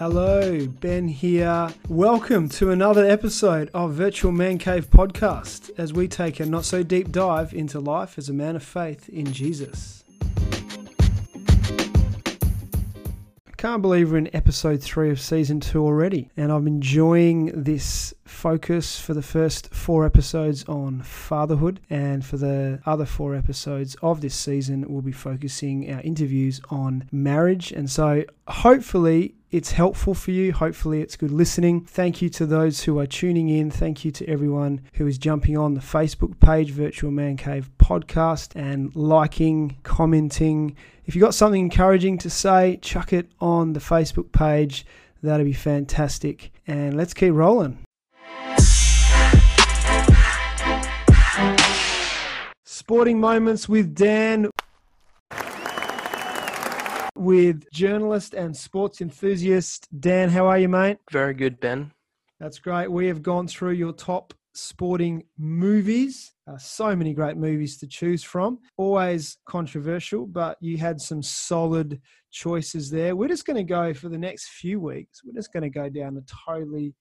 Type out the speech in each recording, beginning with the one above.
Hello, Ben here. Welcome to another episode of Virtual Man Cave podcast as we take a not so deep dive into life as a man of faith in Jesus. I can't believe we're in episode three of season two already, and I'm enjoying this focus for the first four episodes on fatherhood, and for the other four episodes of this season, we'll be focusing our interviews on marriage. And so, hopefully, it's helpful for you. Hopefully, it's good listening. Thank you to those who are tuning in. Thank you to everyone who is jumping on the Facebook page, Virtual Man Cave Podcast, and liking, commenting. If you've got something encouraging to say, chuck it on the Facebook page. That'd be fantastic. And let's keep rolling. Sporting Moments with Dan with journalist and sports enthusiast Dan. How are you, mate? Very good, Ben. That's great. We have gone through your top sporting movies. Uh, so many great movies to choose from. Always controversial, but you had some solid choices there. We're just going to go for the next few weeks. We're just going to go down a totally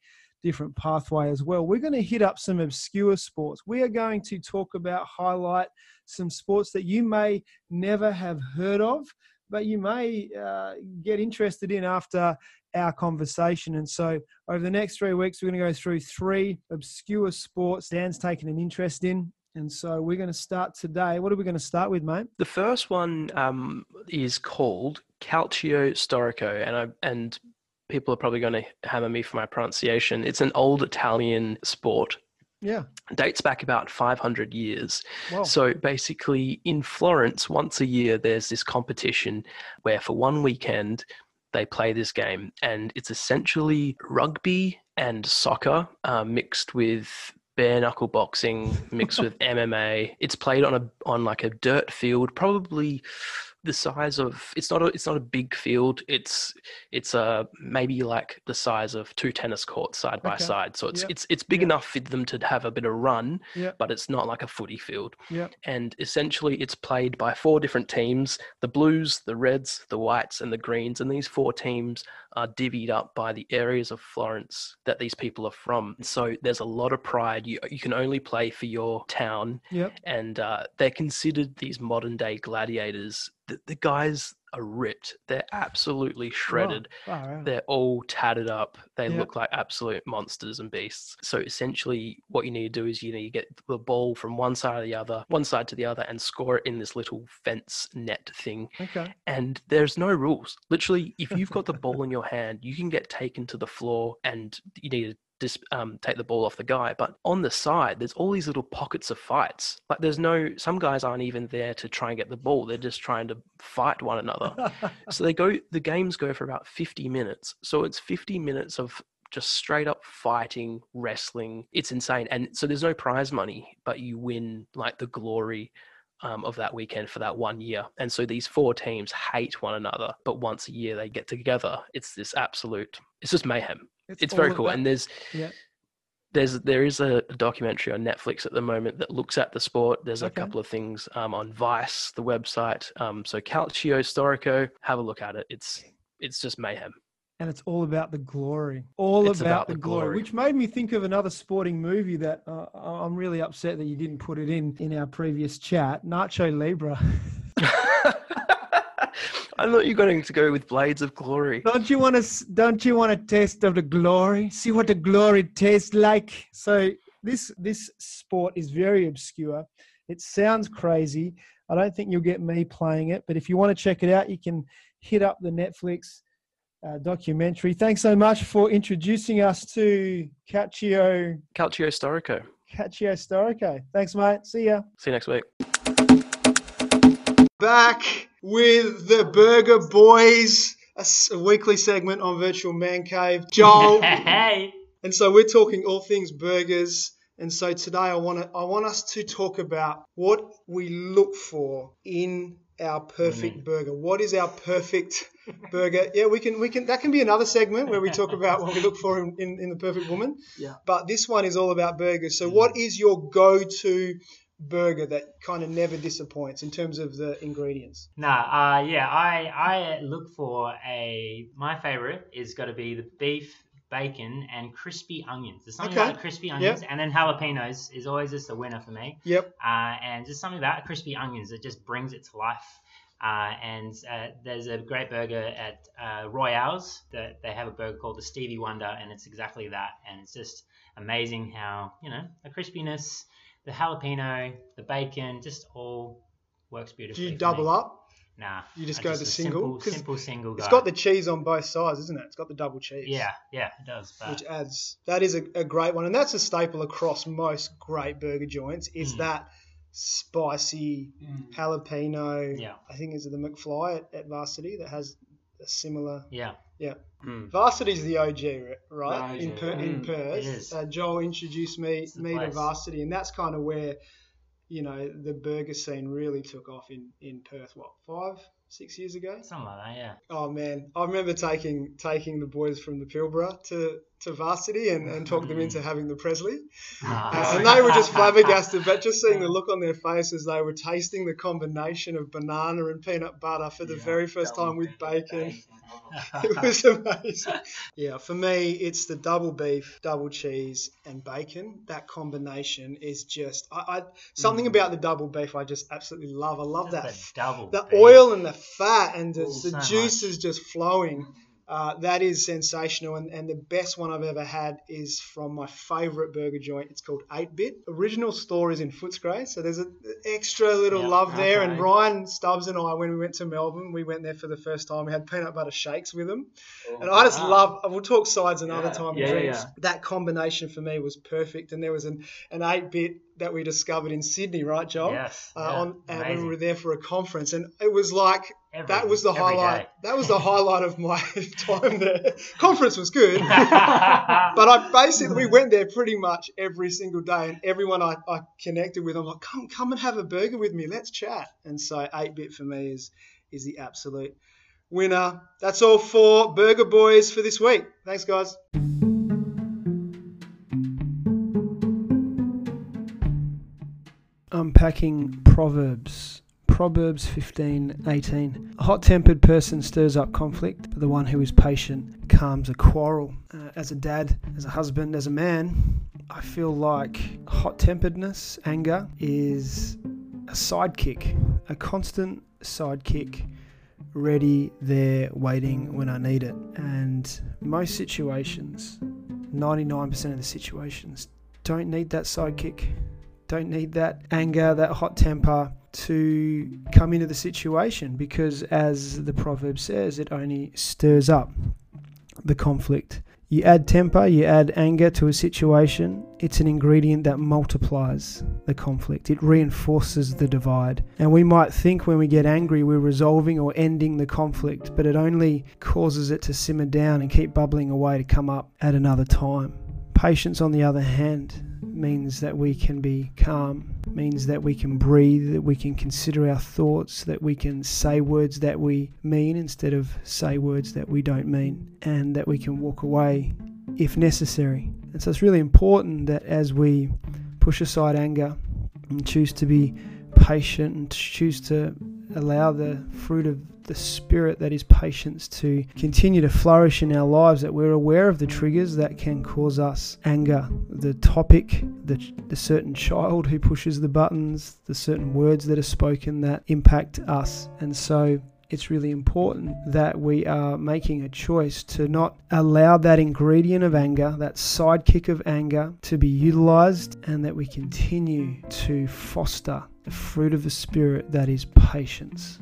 different pathway as well. We're going to hit up some obscure sports. We are going to talk about, highlight some sports that you may never have heard of, but you may uh, get interested in after our conversation. And so, over the next three weeks, we're going to go through three obscure sports Dan's taken an interest in. And so, we're going to start today. What are we going to start with, mate? The first one um, is called Calcio Storico, and I and people are probably going to hammer me for my pronunciation. It's an old Italian sport. Yeah. Dates back about 500 years. Wow. So basically, in Florence, once a year, there's this competition where for one weekend, they play this game. And it's essentially rugby and soccer uh, mixed with bare knuckle boxing mixed with MMA. It's played on a on like a dirt field, probably the size of it's not a it's not a big field. It's it's uh maybe like the size of two tennis courts side by Okay. side. So it's Yep. it's it's big Yep. enough for them to have a bit of run, Yep. but it's not like a footy field. And essentially, it's played by four different teams: the Blues, the Reds, the Whites, and the Greens. And these four teams are divvied up by the areas of Florence that these people are from. So there's a lot of pride. You you can only play for your town Yep. and uh, they're considered these modern day gladiators. The, the guys are ripped. They're absolutely shredded. Oh, out. They're all tatted up. They Yeah. look like absolute monsters and beasts. So essentially, what you need to do is you need to get the ball from one side to the other, one side to the other, and score it in this little fence net thing. Okay. And there's no rules. Literally, if you've got the ball in your hand, you can get taken to the floor, and you need to dis- um, take the ball off the guy. But on the side, there's all these little pockets of fights. Like there's no, some guys aren't even there to try and get the ball. They're just trying to fight one another. so they go, the games go for about 50 minutes. So it's 50 minutes of just straight up fighting, wrestling. It's insane. And so there's no prize money, but you win like the glory um, of that weekend for that one year. And so these four teams hate one another, but once a year they get together. It's this absolute, it's just mayhem. It's, very cool. about- And there's, Yeah. there's there is a documentary on Netflix at the moment that looks at the sport. There's a couple of things um, on Vice, the website. Um, so Calcio Storico, have a look at it. It's it's just mayhem. and it's all about the glory. All about, about the, the glory, glory. which made me think of another sporting movie that uh, I'm really upset that you didn't put it in in our previous chat. Nacho Libre. I thought you were going to go with Blades of Glory. don't you want to? Don't you want a taste of the glory? See what the glory tastes like. So this this sport is very obscure. It sounds crazy. I don't think you'll get me playing it, but if you want to check it out, you can hit up the Netflix uh, documentary. Thanks so much for introducing us to Calcio Calcio Storico. Calcio Storico. Thanks, mate. See ya. See you next week. Back with the Burger Boys, a, s- a weekly segment on Virtual Man Cave. Joel, Hey. and so we're talking all things burgers. And so today I want to I want us to talk about what we look for in our perfect mm. burger. What is our perfect burger? Yeah, we can we can that can be another segment where we talk about what we look for in, in, in the perfect woman. Yeah. But this one is all about burgers. So mm. what is your go-to burger that kind of never disappoints in terms of the ingredients? Nah, uh, yeah, I I look for a. My favorite is got to be the beef, bacon, and crispy onions. There's something Okay. about crispy onions, and then jalapenos is always just a winner for me. Yep. Uh, and just something about crispy onions that just brings it to life. Uh, and uh, there's a great burger at uh, Royale's that they have a burger called the Stevie Wonder, and it's exactly that. And it's just amazing how you know the crispiness, the jalapeno, the bacon, just all works Do beautifully. you double me. up? Nah, You just I go the single? Simple, 'Cause simple single guy. It's got the cheese on both sides, isn't it? It's got the double cheese. yeah, yeah, it does. But Which adds that is a, a great one, and that's a staple across most great burger joints. Is Mm. that spicy jalapeno? yeah, I think is it the McFly at, at Varsity that has a similar. yeah, Yeah. Mm. Varsity's the OG, right? The in OG, per, in mm, Perth, it is. Uh, Joel introduced me It's me to. Varsity, and that's kind of where you know the burger scene really took off in in Perth. What five, six years ago? something like that. Yeah. Oh man, I remember taking taking the boys from the Pilbara to, to varsity and, and talked them into having the Presley. Uh, and they were just flabbergasted, but just seeing the look on their faces, they were tasting the combination of banana and peanut butter for the Yeah, very first time with bacon. It was amazing. Yeah, for me, it's the double beef, double cheese, and bacon. That combination is just I, I something about the double beef I just absolutely love. I love Just that the double. the beef. oil and the fat and the, Ooh, the so juice much. is just flowing. Uh, that is sensational, and, and the best one I've ever had is from my favourite burger joint. It's called 8 Bit. Original store is in Footscray, so there's an extra little love there. And okay. Ryan Stubbs and I, when we went to Melbourne, we went there for the first time. We had peanut butter shakes with them, Oh, and I just wow. love. We'll talk sides another Yeah, time. yeah, yeah, yeah. That combination for me was perfect, and there was an an 8 Bit that we discovered in Sydney, right, Joel? Yes. Uh, yeah, on, uh, when amazing. we were there for a conference, and it was like Every- that was the highlight. day. That was the highlight of my time there. Conference was good, but I basically we went there pretty much every single day, and everyone I, I connected with, I'm like, come come and have a burger with me, let's chat. And so eight bit for me is is the absolute winner. That's all for Burger Boys for this week. Thanks, guys. Unpacking Proverbs. Proverbs 15, 18. A hot tempered person stirs up conflict, but the one who is patient calms a quarrel. Uh, as a dad, as a husband, as a man, I feel like hot temperedness, anger, is a sidekick, a constant sidekick, ready there, waiting when I need it. And most situations, 99% of the situations, don't need that sidekick don't need that anger, that hot temper to come into the situation because, as the proverb says, it only stirs up the conflict. You add temper, you add anger to a situation, it's an ingredient that multiplies the conflict. It reinforces the divide. And we might think when we get angry we're resolving or ending the conflict, but it only causes it to simmer down and keep bubbling away to come up at another time. Patience, on the other hand, means that we can be calm, means that we can breathe, that we can consider our thoughts, that we can say words that we mean instead of say words that we don't mean, and that we can walk away if necessary. And so it's really important that as we push aside anger and choose to be patient and choose to allow the fruit of the spirit that is patience to continue to flourish in our lives that we're aware of the triggers that can cause us anger the topic the, the certain child who pushes the buttons the certain words that are spoken that impact us and so it's really important that we are making a choice to not allow that ingredient of anger, that sidekick of anger, to be utilized, and that we continue to foster the fruit of the Spirit that is patience.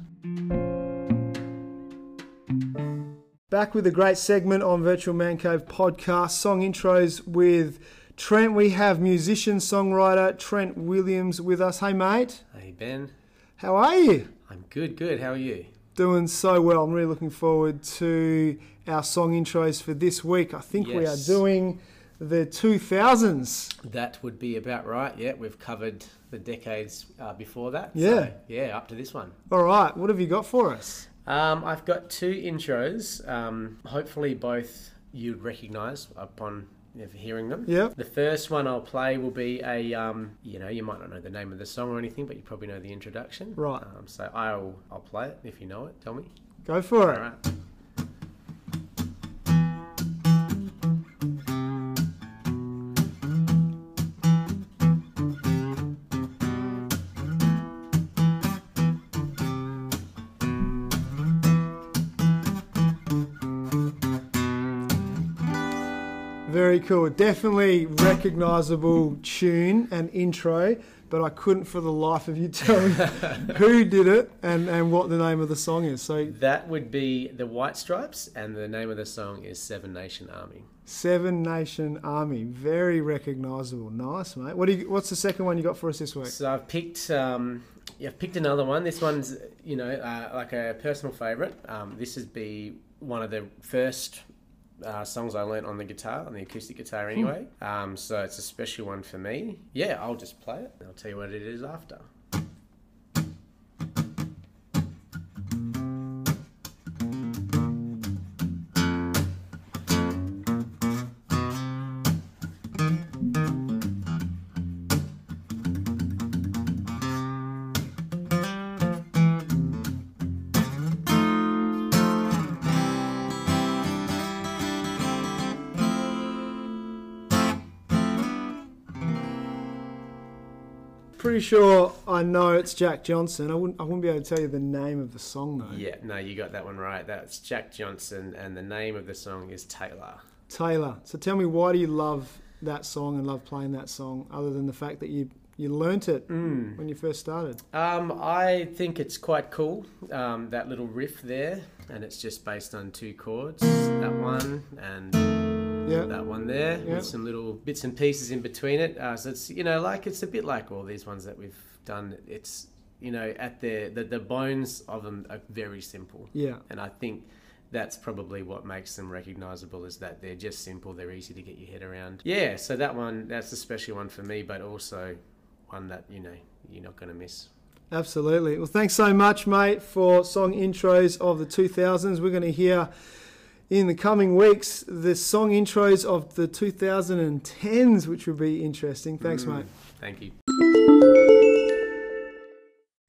Back with a great segment on Virtual Man Cave podcast, song intros with Trent. We have musician, songwriter Trent Williams with us. Hey, mate, Hey Ben, how are you? I'm good. Good. How are you? Doing so well. I'm really looking forward to our song intros for this week. I think we are doing the 2000s. That would be about right. Yeah, we've covered the decades uh, before that. Yeah. So, yeah, up to this one. All right, what have you got for us? Um, I've got two intros. Um, hopefully, both you'd recognise upon of hearing them. Yeah. The first one I'll play will be a, um, you know, you might not know the name of the song or anything, but you probably know the introduction. Right. Um, so I'll I'll play it if you know it. Tell me. Go for it. All right. Very cool. Definitely recognizable tune and intro, but I couldn't for the life of you tell me who did it and, and what the name of the song is. So, That would be the White Stripes, and the name of the song is Seven Nation Army. Seven Nation Army. Very recognizable. Nice, mate. What do you, what's the second one you got for us this week? So I've picked, um, yeah, I've picked another one. This one's, you know, uh, like a personal favourite. Um, this would be one of the first uh, songs I learnt on the guitar, on the acoustic guitar anyway. Um, so it's a special one for me. Yeah, I'll just play it. I'll tell you what it is after. Pretty sure I know it's Jack Johnson. I wouldn't, I wouldn't be able to tell you the name of the song though. Yeah, no, you got that one right. That's Jack Johnson, and the name of the song is Taylor. Taylor. So tell me, why do you love that song and love playing that song, other than the fact that you you learnt it Mm. when you first started? Um, I think it's quite cool, um, that little riff there, and it's just based on two chords, that one and Yeah. that one there, Yeah. with some little bits and pieces in between it. Uh, so it's, you know, like, it's a bit like all these ones that we've done. It's, you know, at the, the, the bones of them are very simple. Yeah. And I think that's probably what makes them recognizable is that they're just simple, they're easy to get your head around. Yeah, so that one, that's a special one for me, but also one that, you know, you're not going to miss. Absolutely. Well, thanks so much, mate, for song intros of the 2000s. We're going to hear in the coming weeks the song intros of the 2010s, which will be interesting. Thanks, Mm, mate. Thank you.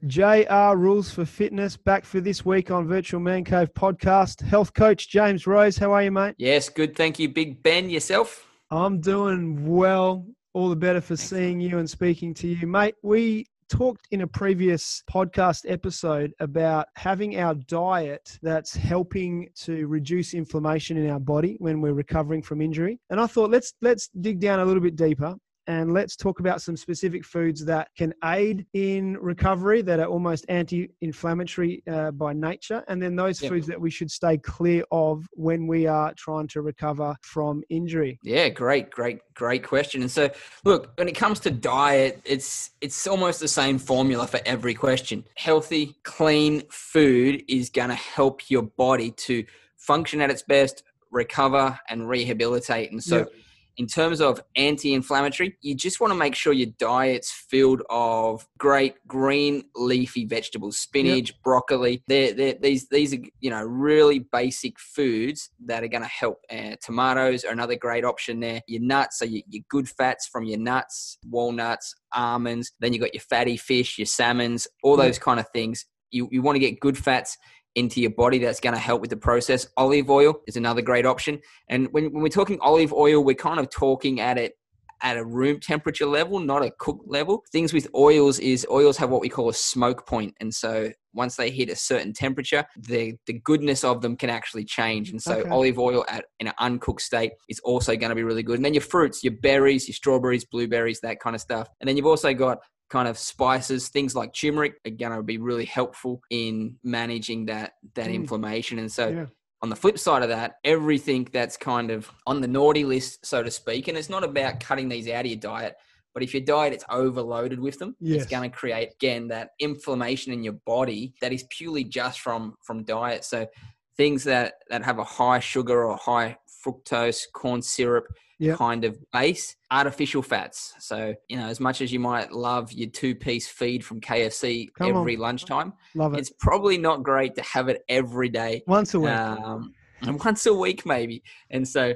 JR Rules for Fitness back for this week on Virtual Man Cave podcast. Health coach James Rose, how are you, mate? Yes, good. Thank you, Big Ben. Yourself? I'm doing well. All the better for seeing you and speaking to you, mate. We talked in a previous podcast episode about having our diet that's helping to reduce inflammation in our body when we're recovering from injury. And I thought let's let's dig down a little bit deeper and let's talk about some specific foods that can aid in recovery that are almost anti-inflammatory uh, by nature and then those Yep. foods that we should stay clear of when we are trying to recover from injury Yeah, great, great, great question. And so, look, when it comes to diet, it's it's almost the same formula for every question. Healthy, clean food is going to help your body to function at its best, recover, and rehabilitate. And so, Yep. In terms of anti-inflammatory, you just want to make sure your diet's filled of great green leafy vegetables, spinach, broccoli. They're, they're, these these are you know really basic foods that are going to help. Uh, tomatoes are another great option there. Your nuts, so your, your good fats from your nuts, walnuts, almonds. Then you've got your fatty fish, your salmons, all those kind of things. You you want to get good fats into your body that's going to help with the process. Olive oil is another great option. And when, when we're talking olive oil, we're kind of talking at it at a room temperature level, not a cooked level. Things with oils is oils have what we call a smoke point, and so once they hit a certain temperature, the the goodness of them can actually change. And so Okay. olive oil at in an uncooked state is also going to be really good. And then your fruits, your berries, your strawberries, blueberries, that kind of stuff. And then you've also got kind of spices, things like turmeric are going to be really helpful in managing that that Mm. inflammation. And so Yeah. on the flip side of that, everything that's kind of on the naughty list, so to speak, and it's not about cutting these out of your diet, but if your diet is overloaded with them, Yes. it's going to create again that inflammation in your body that is purely just from from diet. So things that that have a high sugar or high fructose corn syrup Yep. kind of base, artificial fats. So you know, as much as you might love your two piece feed from KFC Come on. every lunchtime, Love it. it's probably not great to have it every day Once a week. um, and once a week maybe. And so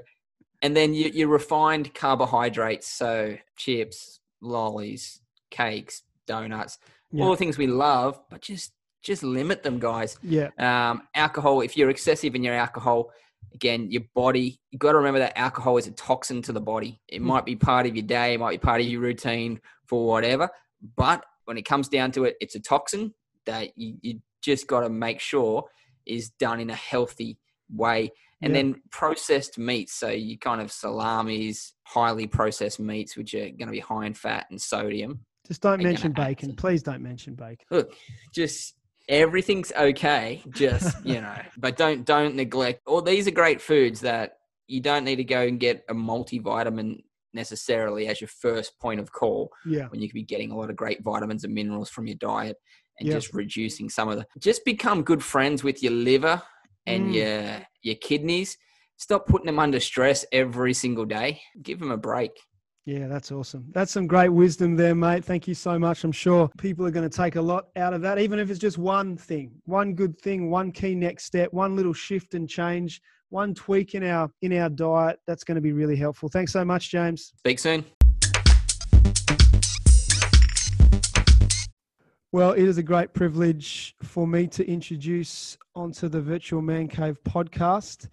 and then you, your refined carbohydrates, so chips, lollies, cakes, donuts, Yeah. all the things we love, but just just limit them, guys. Yeah. Um, alcohol, if you're excessive in your alcohol, again, your body, you've got to remember that alcohol is a toxin to the body. It Mm. might be part of your day, it might be part of your routine for whatever, but when it comes down to it, it's a toxin that you, you just got to make sure is done in a healthy way. And Yeah. then processed meats, so you kind of salamis, highly processed meats, which are going to be high in fat and sodium. Just don't mention bacon. Please don't mention bacon. Look, just everything's okay just you know but don't don't neglect all these are great foods that you don't need to go and get a multivitamin necessarily as your first point of call Yeah. when you could be getting a lot of great vitamins and minerals from your diet and Yeah. just reducing some of the just become good friends with your liver and Mm. your your kidneys stop putting them under stress every single day give them a break Yeah, that's awesome. That's some great wisdom there, mate. Thank you so much. I'm sure people are going to take a lot out of that, even if it's just one thing, one good thing, one key next step, one little shift and change, one tweak in our in our diet. That's going to be really helpful. Thanks so much, James. speak soon Well, it is a great privilege for me to introduce onto the Virtual Man Cave podcast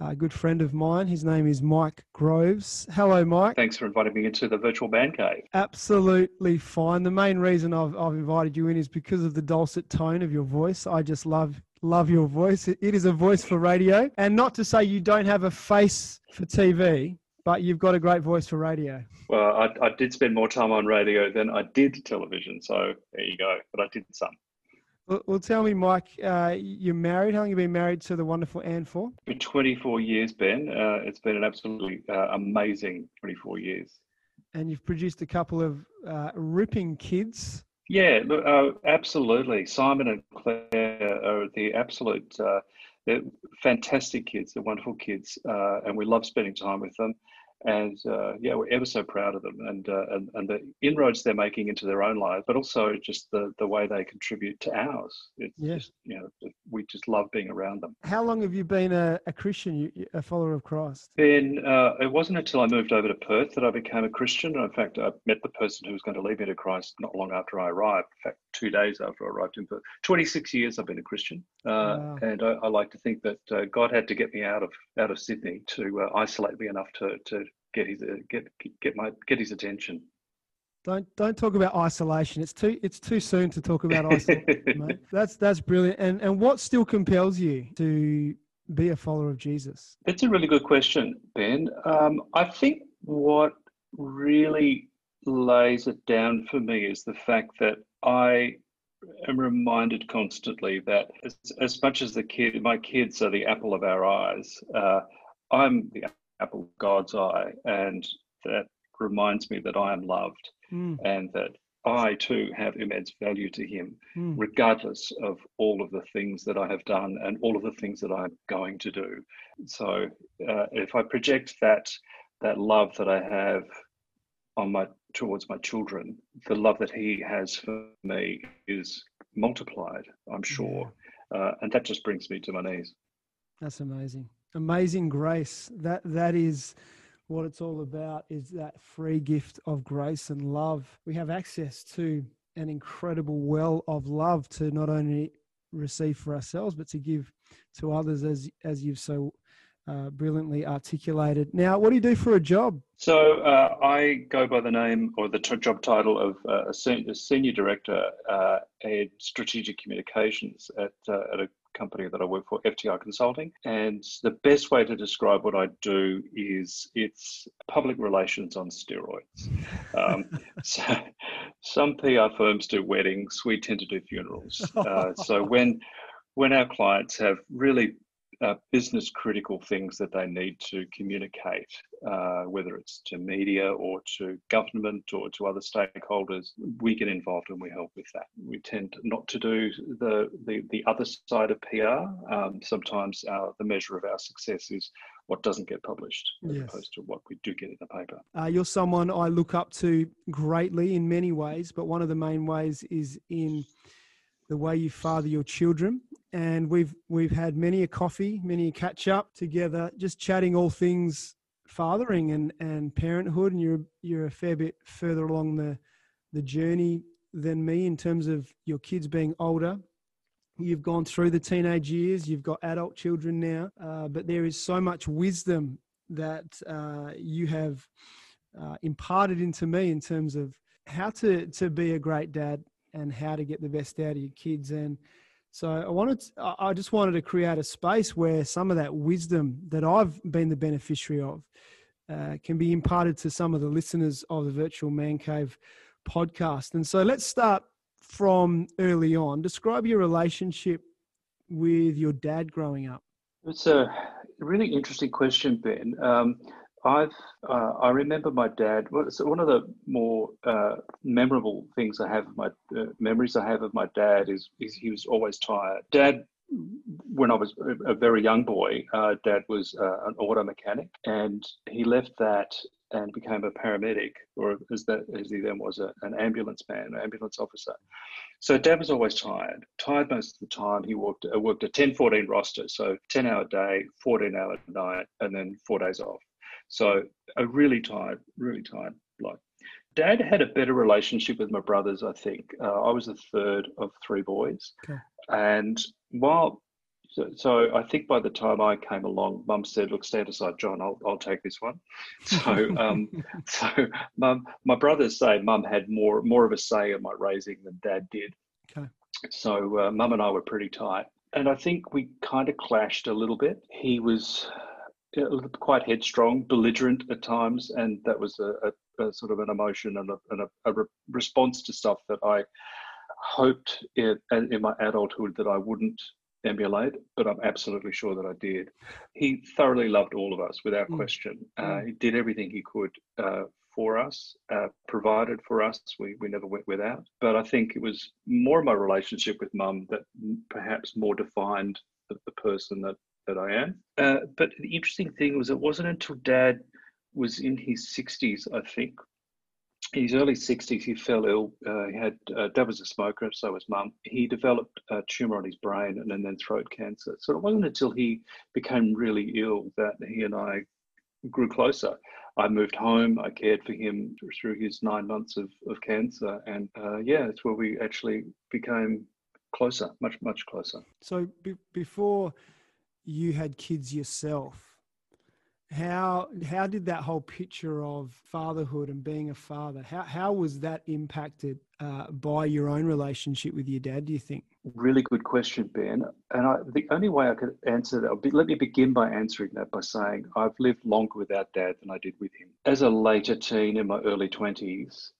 a good friend of mine. His name is Mike Groves. Hello, Mike. Thanks for inviting me into the virtual man cave. Absolutely fine. The main reason I've, I've invited you in is because of the dulcet tone of your voice. I just love love your voice. It, it is a voice for radio, and not to say you don't have a face for TV, but you've got a great voice for radio. Well, I, I did spend more time on radio than I did television, so there you go. But I did some. Well, well tell me, Mike, uh, you're married. How long have you been married to the wonderful Anne for? For 24 years, Ben, uh, it's been an absolutely uh, amazing 24 years. And you've produced a couple of uh, ripping kids. Yeah, look, uh, absolutely. Simon and Claire are the absolute, uh, they're fantastic kids. They're wonderful kids, uh, and we love spending time with them. And uh, yeah, we're ever so proud of them and, uh, and and the inroads they're making into their own lives, but also just the the way they contribute to ours. It's Yeah. just you know we just love being around them. How long have you been a, a Christian, a follower of Christ? Then uh, it wasn't until I moved over to Perth that I became a Christian. In fact, I met the person who was going to lead me to Christ not long after I arrived. In fact, two days after I arrived in Perth. 26 years I've been a Christian, uh, Wow. and I, I like to think that uh, God had to get me out of out of Sydney to uh, isolate me enough to to get his uh, get get my get his attention. Don't don't talk about isolation. It's too it's too soon to talk about isolation, mate. That's that's brilliant. And and what still compels you to be a follower of Jesus? That's a really good question, Ben. Um, I think what really lays it down for me is the fact that I am reminded constantly that as, as much as the kid, my kids are the apple of our eyes, uh, I'm the apple of God's eye, and that reminds me that I am loved Mm, and that I too have immense value to Him mm. regardless of all of the things that I have done and all of the things that I'm going to do. So uh, if I project that that love that I have on my towards my children, the love that He has for me is multiplied. I'm sure, uh, and that just brings me to my knees. That's amazing. Amazing grace. That that is what it's all about is that free gift of grace and love. We have access to an incredible well of love to not only receive for ourselves but to give to others as as you've so uh, brilliantly articulated. Now, what do you do for a job? So uh, I go by the name or the t- job title of uh, a, sen- a senior director uh, at strategic communications at, uh, at a company that I work for, FTI Consulting. And the best way to describe what I do is it's public relations on steroids. Um, so some PR firms do weddings, we tend to do funerals. Uh, so when when our clients have really uh, business critical things that they need to communicate, uh, whether it's to media or to government or to other stakeholders, we get involved and we help with that. We tend not to do the the, the other side of PR. Um, sometimes our, the measure of our success is what doesn't get published, as Yes. opposed to what we do get in the paper. Uh, you're someone I look up to greatly in many ways, but one of the main ways is in the way you father your children. And we've we've had many a coffee, many a catch up together, just chatting all things fathering and, and parenthood, and you're you're a fair bit further along the the journey than me in terms of your kids being older. You've gone through the teenage years. You've got adult children now, uh, but there is so much wisdom that uh, you have uh, imparted into me in terms of how to to be a great dad and how to get the best out of your kids and so I wanted, to, I just wanted to create a space where some of that wisdom that I've been the beneficiary of uh, can be imparted to some of the listeners of the Virtual Man Cave podcast. And so let's start from early on. Describe your relationship with your dad growing up. It's a really interesting question, Ben. Um, I've uh, I remember my dad. One of the more uh, memorable things I have my uh, memories I have of my dad is, is he was always tired. Dad, when I was a very young boy, uh, Dad was uh, an auto mechanic, and he left that and became a paramedic, or as that as he then was a, an ambulance man, an ambulance officer. So Dad was always tired. Tired most of the time. He worked uh, worked a 10-14 roster, so 10 hour day, 14 hour night, and then four days off. So a really tired, really tired bloke. Dad had a better relationship with my brothers, I think. Uh, I was the third of three boys. Okay. And while, so, so, I think by the time I came along, mum said, look, stand aside, John, I'll, I'll take this one. So, um, so mum, my brothers say mum had more, more of a say in my raising than dad did. Okay. So uh, mum and I were pretty tight. And I think we kind of clashed a little bit. He was quite headstrong, belligerent at times, and that was a, a, a sort of an emotion and, a, and a, re- response to stuff that I hoped in, in my adulthood that I wouldn't emulate, but I'm absolutely sure that I did. He thoroughly loved all of us without mm. question. Uh, mm. he did everything he could uh, for us, uh, provided for us. We, we never went without. But I think it was more my relationship with mum that perhaps more defined the, the person that that I am. Uh, but the interesting thing was, it wasn't until Dad was in his 60s, I think, in his early 60s, he fell ill. Uh, he had uh, Dad was a smoker, so was Mum. He developed a tumor on his brain and, and then throat cancer. So it wasn't until he became really ill that he and I grew closer. I moved home. I cared for him through his nine months of, of cancer, and uh, yeah, it's where we actually became closer, much much closer. So be- before you had kids yourself. How how did that whole picture of fatherhood and being a father how how was that impacted uh, by your own relationship with your dad do you think? Really good question ben. And I, the only way i could answer that let me begin by answering that by saying i've lived longer without dad than i did with him. As a later teen in my early 20s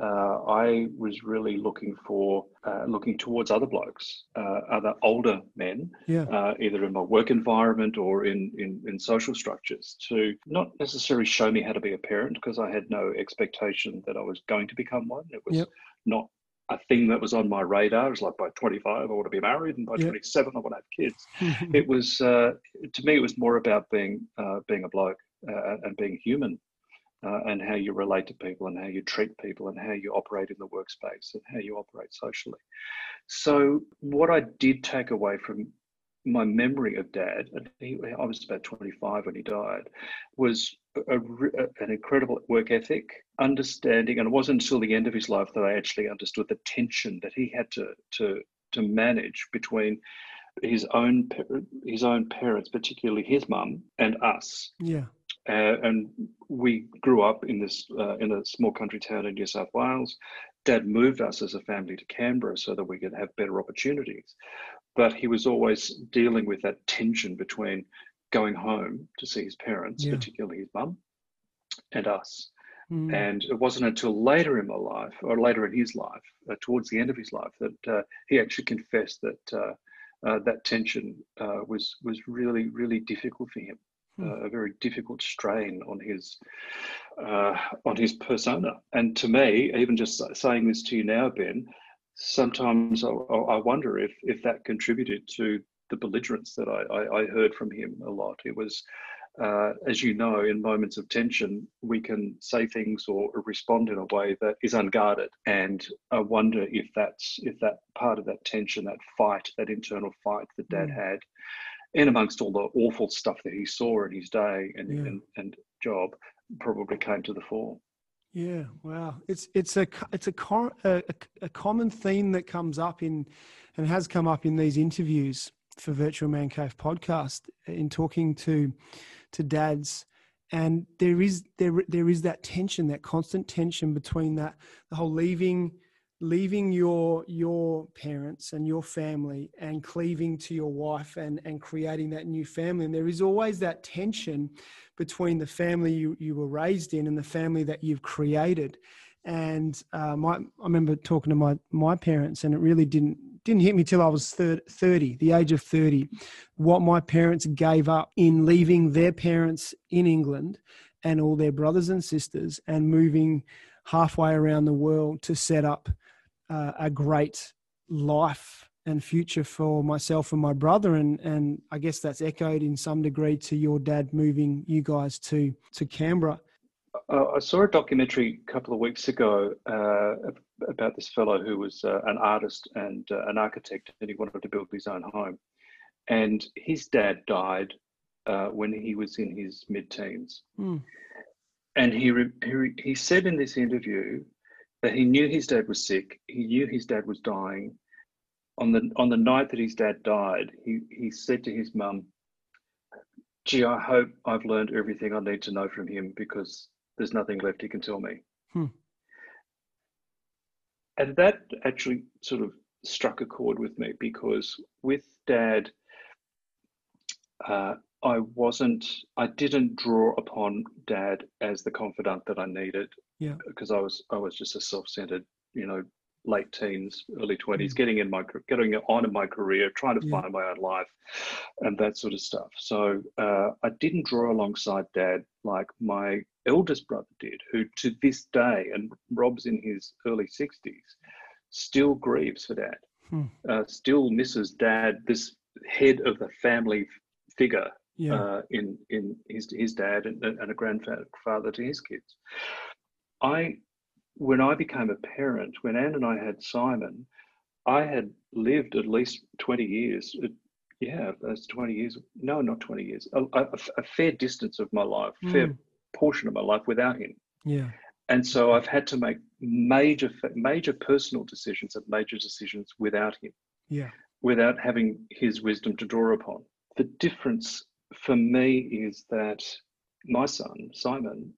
uh, I was really looking for, uh, looking towards other blokes, uh, other older men, yeah. Uh, either in my work environment or in, in, in social structures, to not necessarily show me how to be a parent because I had no expectation that I was going to become one. It was yep. not a thing that was on my radar. It was like by 25, I want to be married, and by yep. 27, I want to have kids. it was, uh, to me, it was more about being uh, being a bloke and being human uh, and how you relate to people and how you treat people and how you operate in the workspace and how you operate socially. So, what I did take away from my memory of dad, and he, I was about 25 when he died, was a, a, an incredible work ethic, understanding, and it wasn't until the end of his life that I actually understood the tension that he had to, to, to manage between his own his own parents, particularly his mum and us. Yeah. Uh, and we grew up in this uh, in a small country town in New South Wales. Dad moved us as a family to Canberra so that we could have better opportunities. But he was always dealing with that tension between going home to see his parents, yeah. particularly his mum, and us. Mm. And it wasn't until later in my life, or later in his life, uh, towards the end of his life, that uh, he actually confessed that uh, uh, that tension was was really really difficult for him a very difficult strain on his uh, on his persona. And to me, even just saying this to you now, Ben, sometimes I, I wonder if if that contributed to the belligerence that I, I, I heard from him a lot. It was. Uh, as you know, in moments of tension, we can say things or respond in a way that is unguarded. And I wonder if that's if that part of that tension, that fight, that internal fight that Dad mm. had, in amongst all the awful stuff that he saw in his day and, yeah. and, and job probably came to the fore. Yeah, wow. It's it's a it's a, a, a common theme that comes up in and has come up in these interviews for Virtual Man Cave podcast in talking to to dads and there is there there is that tension that constant tension between that the whole leaving leaving your your parents and your family and cleaving to your wife and and creating that new family. And there is always that tension between the family you, you were raised in and the family that you've created. And uh, my, I remember talking to my my parents, and it really didn't didn't hit me till I was 30, the age of 30, what my parents gave up in leaving their parents in England and all their brothers and sisters and moving halfway around the world to set up uh, a great life and future for myself and my brother and and I guess that's echoed in some degree to your dad moving you guys to to Canberra. Uh, I saw a documentary a couple of weeks ago uh, about this fellow who was uh, an artist and uh, an architect, and he wanted to build his own home. And his dad died uh, when he was in his mid-teens. Mm. And he, re- he he said in this interview that he knew his dad was sick. He knew his dad was dying. On the on the night that his dad died, he he said to his mum, "Gee, I hope I've learned everything I need to know from him because there's nothing left he can tell me." Hmm. And that actually sort of struck a chord with me because with dad, uh, I wasn't, I didn't draw upon dad as the confidant that I needed. Yeah. Because I was, I was just a self-centered, you know, late teens, early twenties, mm. getting in my, getting on in my career, trying to yeah. find my own life, and that sort of stuff. So uh, I didn't draw alongside dad like my eldest brother did, who to this day, and Rob's in his early sixties, still grieves for dad, hmm. uh, still misses dad, this head of the family figure yeah. uh, in in his his dad and, and a grandfather to his kids. I, when I became a parent, when Anne and I had Simon, I had lived at least twenty years. Uh, yeah, that's twenty years. No, not twenty years. A, a, a fair distance of my life, mm. fair portion of my life without him. Yeah. And so I've had to make major major personal decisions and major decisions without him. Yeah. Without having his wisdom to draw upon. The difference for me is that my son Simon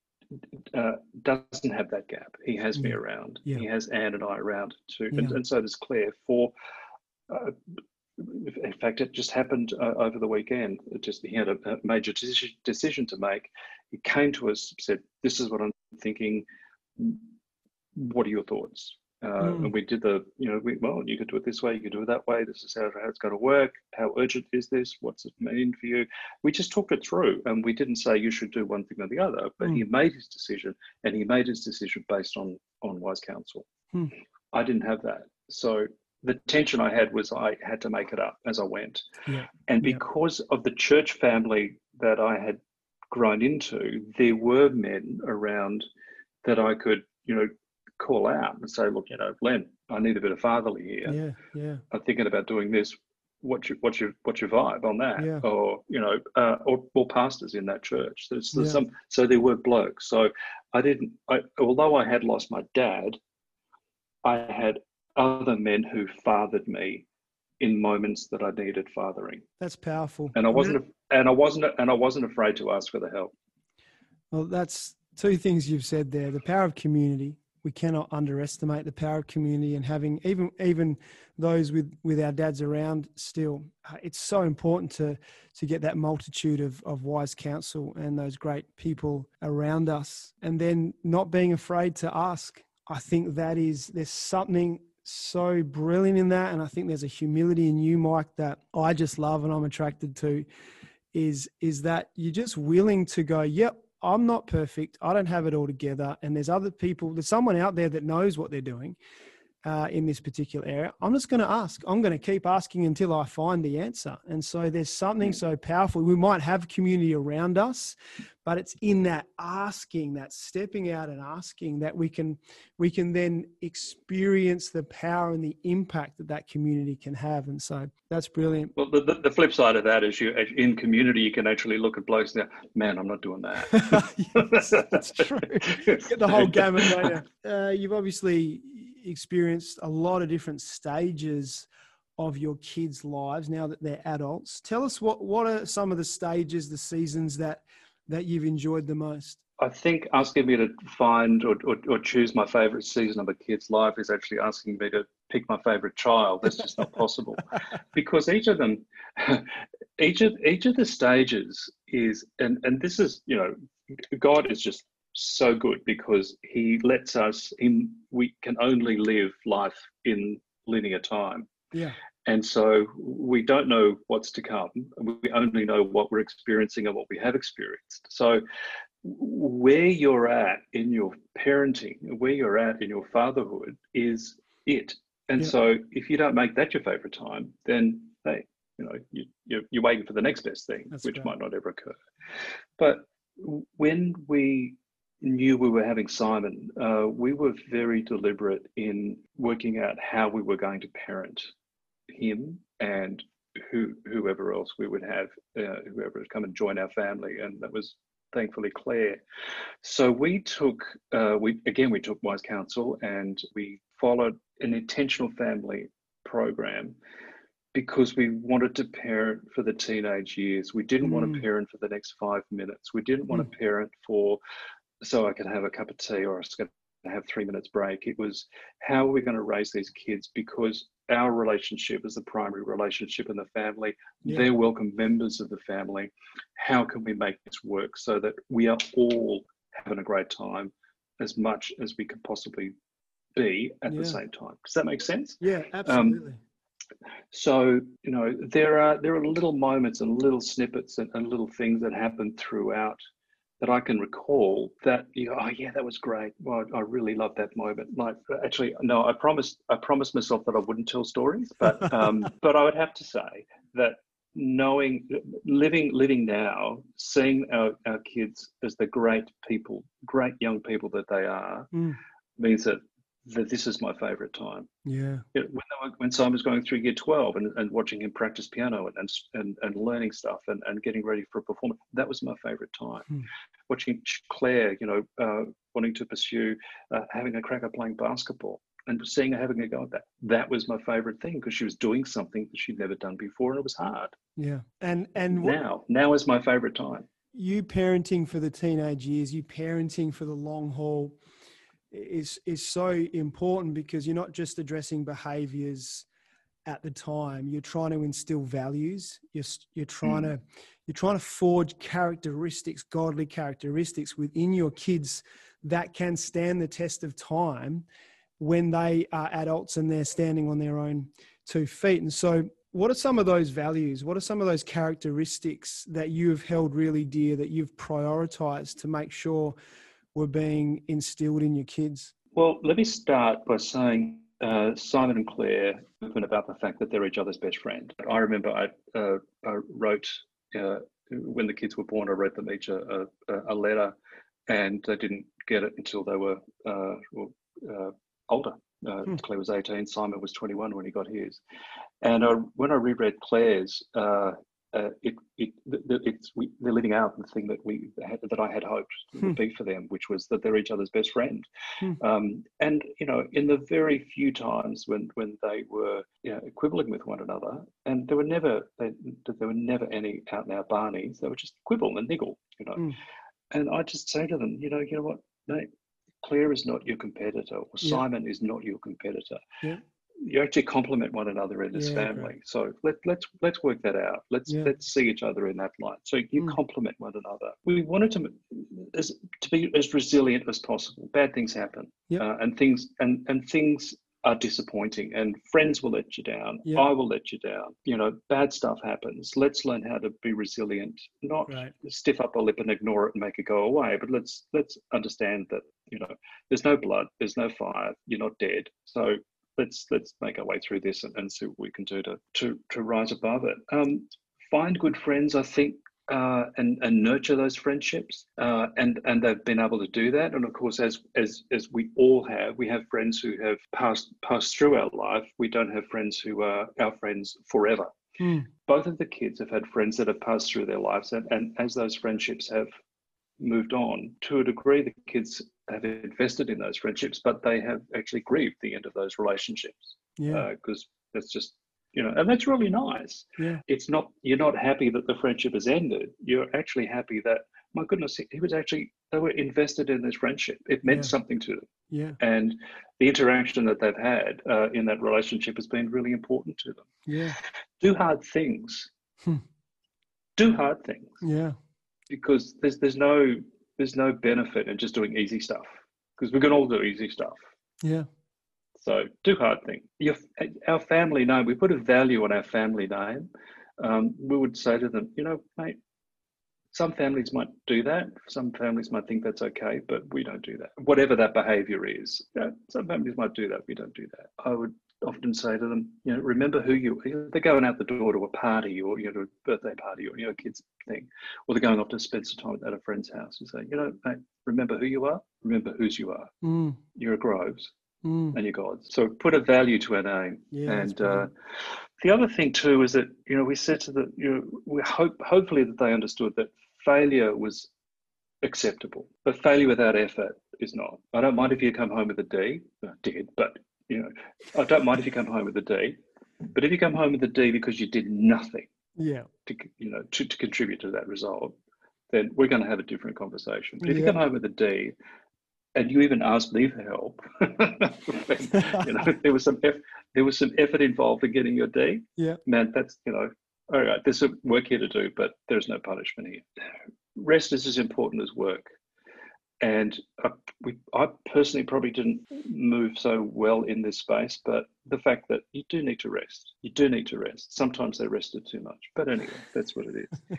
uh, doesn't have that gap. He has me around. Yeah. He has Anne and I around too, yeah. and, and, so does Claire. For uh, in fact, it just happened uh, over the weekend. It just he had a, a major decision, decision to make. He came to us, said, "This is what I'm thinking. What are your thoughts?" Uh, mm. And we did the, you know, we, well, you could do it this way, you could do it that way. This is how, how it's going to work. How urgent is this? What's it mean for you? We just talked it through and we didn't say you should do one thing or the other, but mm. he made his decision and he made his decision based on, on wise counsel. Mm. I didn't have that. So the tension I had was I had to make it up as I went. Yeah. And because yeah. of the church family that I had grown into, there were men around that I could, you know, call out and say, look, you know, Len, I need a bit of fatherly here. Yeah, yeah. I'm thinking about doing this. What's your what's your what's your vibe on that? Yeah. Or you know, uh, or, or pastors in that church. There's, there's yeah. some. So there were blokes. So I didn't. I, although I had lost my dad, I had other men who fathered me in moments that I needed fathering. That's powerful. And I wasn't. And I wasn't. And I wasn't afraid to ask for the help. Well, that's two things you've said there: the power of community we cannot underestimate the power of community and having even even those with with our dads around still. Uh, it's so important to to get that multitude of of wise counsel and those great people around us. And then not being afraid to ask. I think that is there's something so brilliant in that. And i think there's a humility in you mike that i just love and i'm attracted to is is that you're just willing to go yep I'm not perfect. I don't have it all together. And there's other people, there's someone out there that knows what they're doing. Uh, in this particular area, I'm just going to ask. I'm going to keep asking until I find the answer. And so there's something so powerful. We might have community around us, but it's in that asking, that stepping out and asking that we can we can then experience the power and the impact that that community can have. And so that's brilliant. Well, the, the, the flip side of that is you in community you can actually look at blokes and go, man, I'm not doing that. yes, that's true. Get the whole gamut. Don't? Uh, you've obviously experienced a lot of different stages of your kids' lives now that they're adults. Tell us what what are some of the stages, the seasons that that you've enjoyed the most? I think asking me to find or, or, or, choose my favorite season of a kid's life is actually asking me to pick my favorite child. That's just not possible because each of them, each of each of the stages is, and and this is you know, God is just so good because He lets us in. We can only live life in linear time. Yeah. And so we don't know what's to come. We only know what we're experiencing and what we have experienced. So where you're at in your parenting, where you're at in your fatherhood is it. And yeah. so if you don't make that your favorite time, then hey, you know, you, you're, you're waiting for the next best thing, That's which great. might not ever occur. But when we knew we were having Simon, uh, we were very deliberate in working out how we were going to parent him and who, whoever else we would have, uh, whoever would come and join our family. And that was thankfully Claire. So we took, uh, we again, we took wise counsel and we followed an intentional family program because we wanted to parent for the teenage years. We didn't mm. want to parent for the next five minutes. We didn't want mm. to parent for so I could have a cup of tea or I was going to have three minutes break. It was how are we going to raise these kids because our relationship is the primary relationship in the family. Yeah. They're welcome members of the family. How can we make this work so that we are all having a great time as much as we could possibly be at yeah. the same time? Does that make sense? Yeah, um, absolutely. Um, so you know there are there are little moments and little snippets and, and little things that happen throughout that I can recall that you know, oh yeah, that was great. Well, I really love that moment. Like actually, no, I promised I promised myself that I wouldn't tell stories, but um, but I would have to say that knowing living living now, seeing our, our kids as the great people, great young people that they are, mm. means that that this is my favorite time. Yeah. When, were, when Simon was going through year 12 and, and watching him practice piano and, and, and learning stuff and, and getting ready for a performance, that was my favorite time. Hmm. Watching Claire, you know, uh, wanting to pursue uh, having a crack at playing basketball and seeing her having a go at that. That was my favorite thing because she was doing something that she'd never done before and it was hard. Yeah. And, and what, now, now is my favorite time. You parenting for the teenage years, you parenting for the long haul is is so important because you're not just addressing behaviors at the time you're trying to instill values. You're you're trying mm. to you're trying to forge characteristics godly characteristics within your kids that can stand the test of time when they are adults and they're standing on their own two feet. And so what are some of those values? What are some of those characteristics that you have held really dear that you've prioritized to make sure were being instilled in your kids? Well, let me start by saying uh, Simon and Claire open about the fact that they're each other's best friend. I remember I, uh, I wrote uh, when the kids were born. I wrote them each a, a, a, letter, and they didn't get it until they were uh, well, uh, older. Uh, hmm. Claire was 18, Simon was 21 when he got his. And I, when I reread Claire's, uh, it, it, it's we, they're living out the thing that we had, that I had hoped hmm. would be for them, which was that they're each other's best friend. Hmm. Um, and you know, in the very few times when when they were you know, quibbling with one another, and there were never they, there were never any out out Barneys. They were just quibble and niggle, you know. Hmm. And I just say to them, you know, you know what, mate, Claire is not your competitor, or yeah. Simon is not your competitor. Yeah you actually complement one another in this yeah, family. Right. So let, let's let's work that out. Let's yeah. let's see each other in that light. So you mm. complement one another. We wanted to as, to be as resilient as possible. Bad things happen, yep. uh, and things and and things are disappointing. And friends will let you down. I will let you down. You know, bad stuff happens. Let's learn how to be resilient. Not right. stiff up a lip and ignore it and make it go away. But let's let's understand that you know there's no blood, there's no fire. You're not dead. So let's let's make our way through this and, and see what we can do to to to rise above it. Um, find good friends. I think uh, and and nurture those friendships, uh, and and they've been able to do that. And of course, as as as we all have, we have friends who have passed passed through our life. We don't have friends who are our friends forever. Hmm. Both of the kids have had friends that have passed through their lives, and, and as those friendships have moved on, to a degree, the kids have invested in those friendships, but they have actually grieved the end of those relationships Yeah. because that's just you know, and that's really nice yeah. it's not you're not happy that the friendship has ended you're actually happy that my goodness he was actually they were invested in this friendship it meant Yeah. something to them Yeah. and the interaction that they've had uh, in that relationship has been really important to them Yeah. do hard things Hmm. do hard things Yeah. Because there's there's no there's no benefit in just doing easy stuff because we can all do easy stuff Yeah. so do hard thing. Your, our family name, we put a value on our family name. Um, we would say to them, you know, mate, some families might do that. Some families might think that's okay, but we don't do that. Whatever that behavior is, yeah, some families might do that. We don't do that. I would often say to them, you know, remember who you. Are. They're going out the door to a party or you know, to a birthday party or you know, a kids thing, or they're going off to spend some time at a friend's house. You say, you know, mate, remember who you are. Remember whose you are. Mm. You're a Groves Mm. and your gods. So put a value to our name. Yeah. and uh, the other thing too is that you know we said to the you know we hope hopefully that they understood that failure was acceptable, but failure without effort is not. I don't mind if you come home with a D. I did, but you know I don't mind if you come home with a D. But if you come home with a D because you did nothing yeah. to you know to, to contribute to that result, then we're going to have a different conversation. But if you come home with a D, and you even asked me for help, you know, there was some eff- there was some effort involved in getting your D. Yeah. man, that's you know, all right. There's some work here to do, but there's no punishment here. Rest is as important as work, and I, we, I personally probably didn't move so well in this space, but the fact that you do need to rest, you do need to rest. Sometimes they rested too much, but anyway, that's what it is.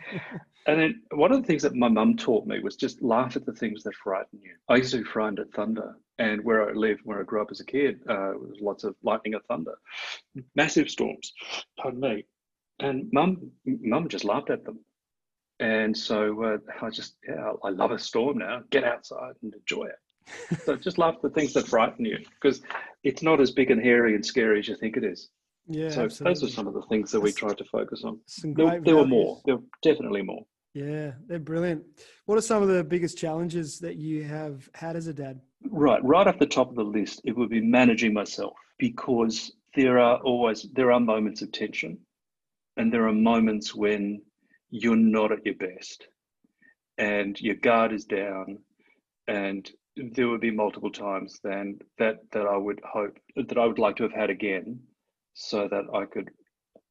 And then one of the things that my mum taught me was just laugh at the things that frighten you. I used to be frightened at thunder, and where I lived, where I grew up as a kid, uh, there was lots of lightning and thunder, massive storms. Pardon me. And mum, mum just laughed at them. And so uh, I just, yeah, I love a storm now. Get outside and enjoy it. so just love the things that frighten you, because it's not as big and hairy and scary as you think it is. Yeah. so absolutely. those are some of the things that we That's- tried to focus on. There, there were more. There were definitely more. Yeah, they're brilliant. What are some of the biggest challenges that you have had as a dad? Right, right off the top of the list, it would be managing myself because there are always there are moments of tension, and there are moments when you're not at your best, and your guard is down, and there would be multiple times then that that I would hope that I would like to have had again, so that I could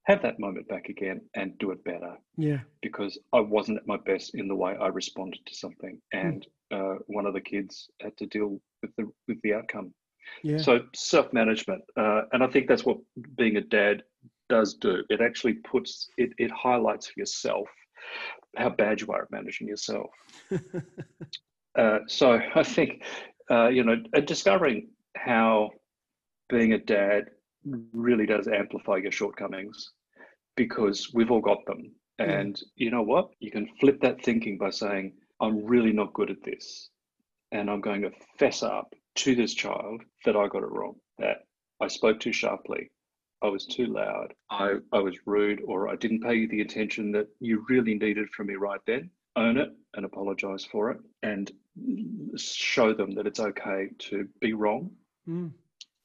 have that moment back again and do it better Yeah. because I wasn't at my best in the way I responded to something, and uh, one of the kids had to deal with the with the outcome. Yeah. So self management, uh, and I think that's what being a dad does do. It actually puts it it highlights for yourself how bad you are at managing yourself. Uh, so I think uh, you know discovering how being a dad really does amplify your shortcomings because we've all got them. Yeah. And you know what? You can flip that thinking by saying, I'm really not good at this. And I'm going to fess up to this child that I got it wrong, that I spoke too sharply, I was too loud, I, I was rude, or I didn't pay you the attention that you really needed from me right then. Own it and apologize for it and show them that it's okay to be wrong, Mm,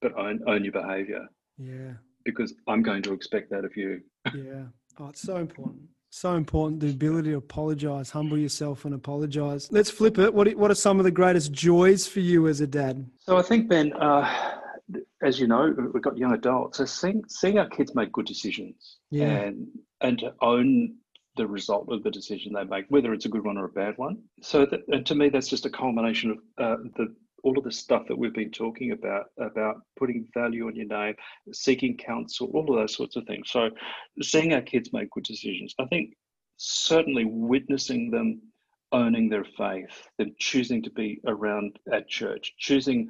but own, own your behavior yeah. because I'm going to expect that of you. Yeah. Oh, it's so important. So important the ability to apologize, humble yourself and apologize. Let's flip it. What are- what are some of the greatest joys for you as a dad? So I think, Ben, uh, as you know, we've got young adults. So seeing, seeing our kids make good decisions Yeah. and and to own the result of the decision they make, whether it's a good one or a bad one. So that, and to me, that's just a culmination of uh, the all of the stuff that we've been talking about about putting value on your name, seeking counsel, all of those sorts of things. So seeing our kids make good decisions, I think certainly witnessing them owning their faith, them choosing to be around at church, choosing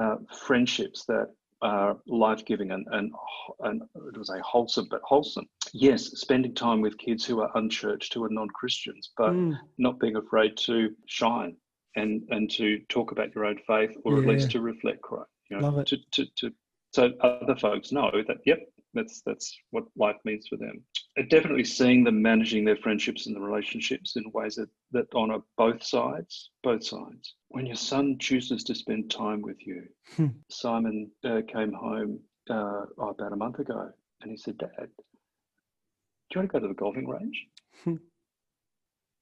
uh, friendships that are life-giving and, and and it was a wholesome but wholesome. Yes, spending time with kids who are unchurched, who are non-Christians, but Mm. not being afraid to shine and and to talk about your own faith, or at least to reflect Christ. You know, Love it. To, to, to so other folks know that yep, that's that's what life means for them. And definitely seeing them managing their friendships and the relationships in ways that that honour both sides, both sides. When your son chooses to spend time with you, Hmm. Simon uh, came home uh, oh, about a month ago, and he said, "Dad, do you want to go to the golfing range?" Hmm.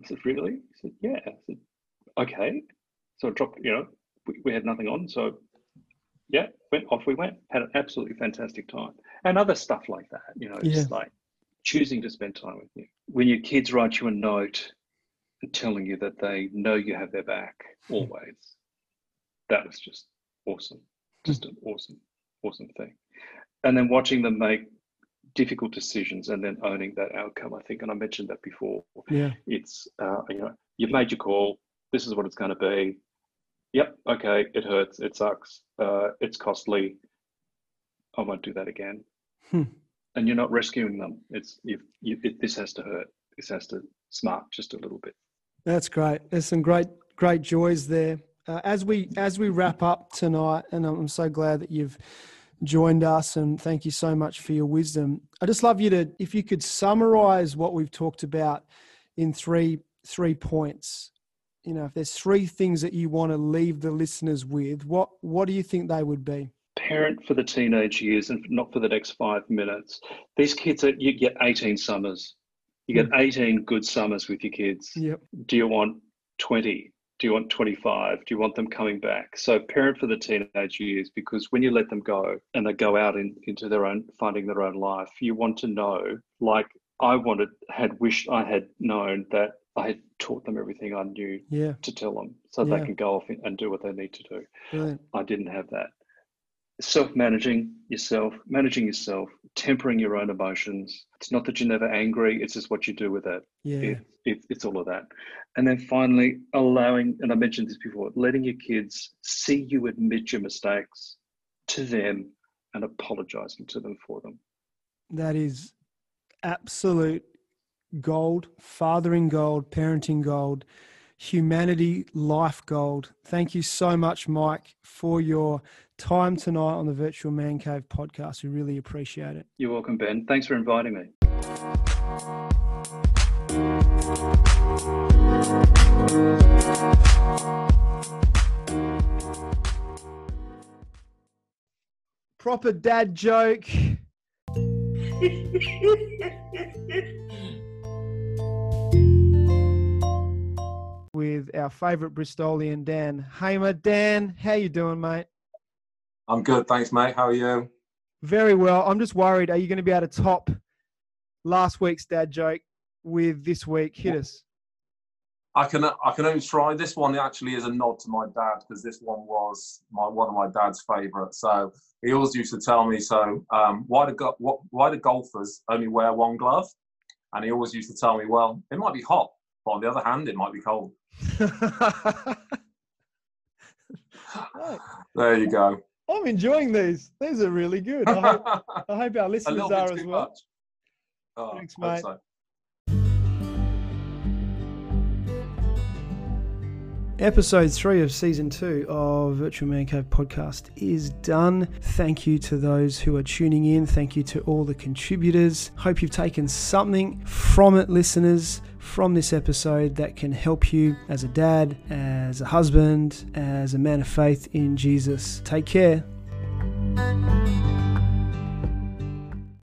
I said, "Really?" He said, "Yeah." I said, "Okay." So I dropped, you know, we, we had nothing on, so yeah, went off we went. Had an absolutely fantastic time, and other stuff like that. You know, just like choosing to spend time with you. When your kids write you a note telling you that they know you have their back always, that was just awesome. Just an awesome, awesome thing. And then watching them make difficult decisions and then owning that outcome. I think, and I mentioned that before. Yeah. It's uh, you know, you've made your call. This is what it's going to be. Yep. Okay. It hurts. It sucks. Uh, it's costly. I won't do that again. Hmm. And you're not rescuing them. It's you. you it, this has to hurt. This has to smart just a little bit. That's great. There's some great, great joys there. Uh, as we as we wrap up tonight, and I'm so glad that you've joined us, and thank you so much for your wisdom. I just love you to, if you could summarize what we've talked about in three three points. You know, if there's three things that you want to leave the listeners with, what what do you think they would be? Parent for the teenage years and not for the next five minutes. These kids are you get 18 summers. You get hmm. 18 good summers with your kids. Yep. do you want 20 do you want 25 do you want them coming back so parent for the teenage years because when you let them go and they go out in, into their own finding their own life you want to know like i wanted had wished i had known that i had taught them everything i knew Yeah. to tell them so Yeah. they can go off and do what they need to do Brilliant. i didn't have that self-managing yourself managing yourself tempering your own emotions it's not that you're never angry it's just what you do with it Yeah. it, it, it's all of that. And then finally, allowing, and I mentioned this before, letting your kids see you admit your mistakes to them and apologizing to them for them. That is absolute gold, fathering gold, parenting gold, humanity life gold. Thank you so much, Mike, for your time tonight on the Virtual Man Cave podcast. We really appreciate it. You're welcome, Ben. Thanks for inviting me. Proper dad joke. With our favourite Bristolian, Dan Hamer. Dan, how you doing, mate? I'm good, thanks, mate. How are you? Very well. I'm just worried. Are you going to be able to top last week's dad joke with this week? Hit us. I can I can only try. This one actually is a nod to my dad because this one was my one of my dad's favourite. So he always used to tell me, so um, why do go, what, why do golfers only wear one glove? And he always used to tell me, well, it might be hot, but on the other hand, it might be cold. There you go. I'm enjoying these. These are really good. I hope, I hope our listeners are as well. Oh, Thanks, hope mate. so. Episode three of season two of Virtual Man Cave podcast is done. Thank you to those who are tuning in. Thank you to all the contributors. Hope you've taken something from it, listeners, from this episode that can help you as a dad, as a husband, as a man of faith in Jesus. Take care.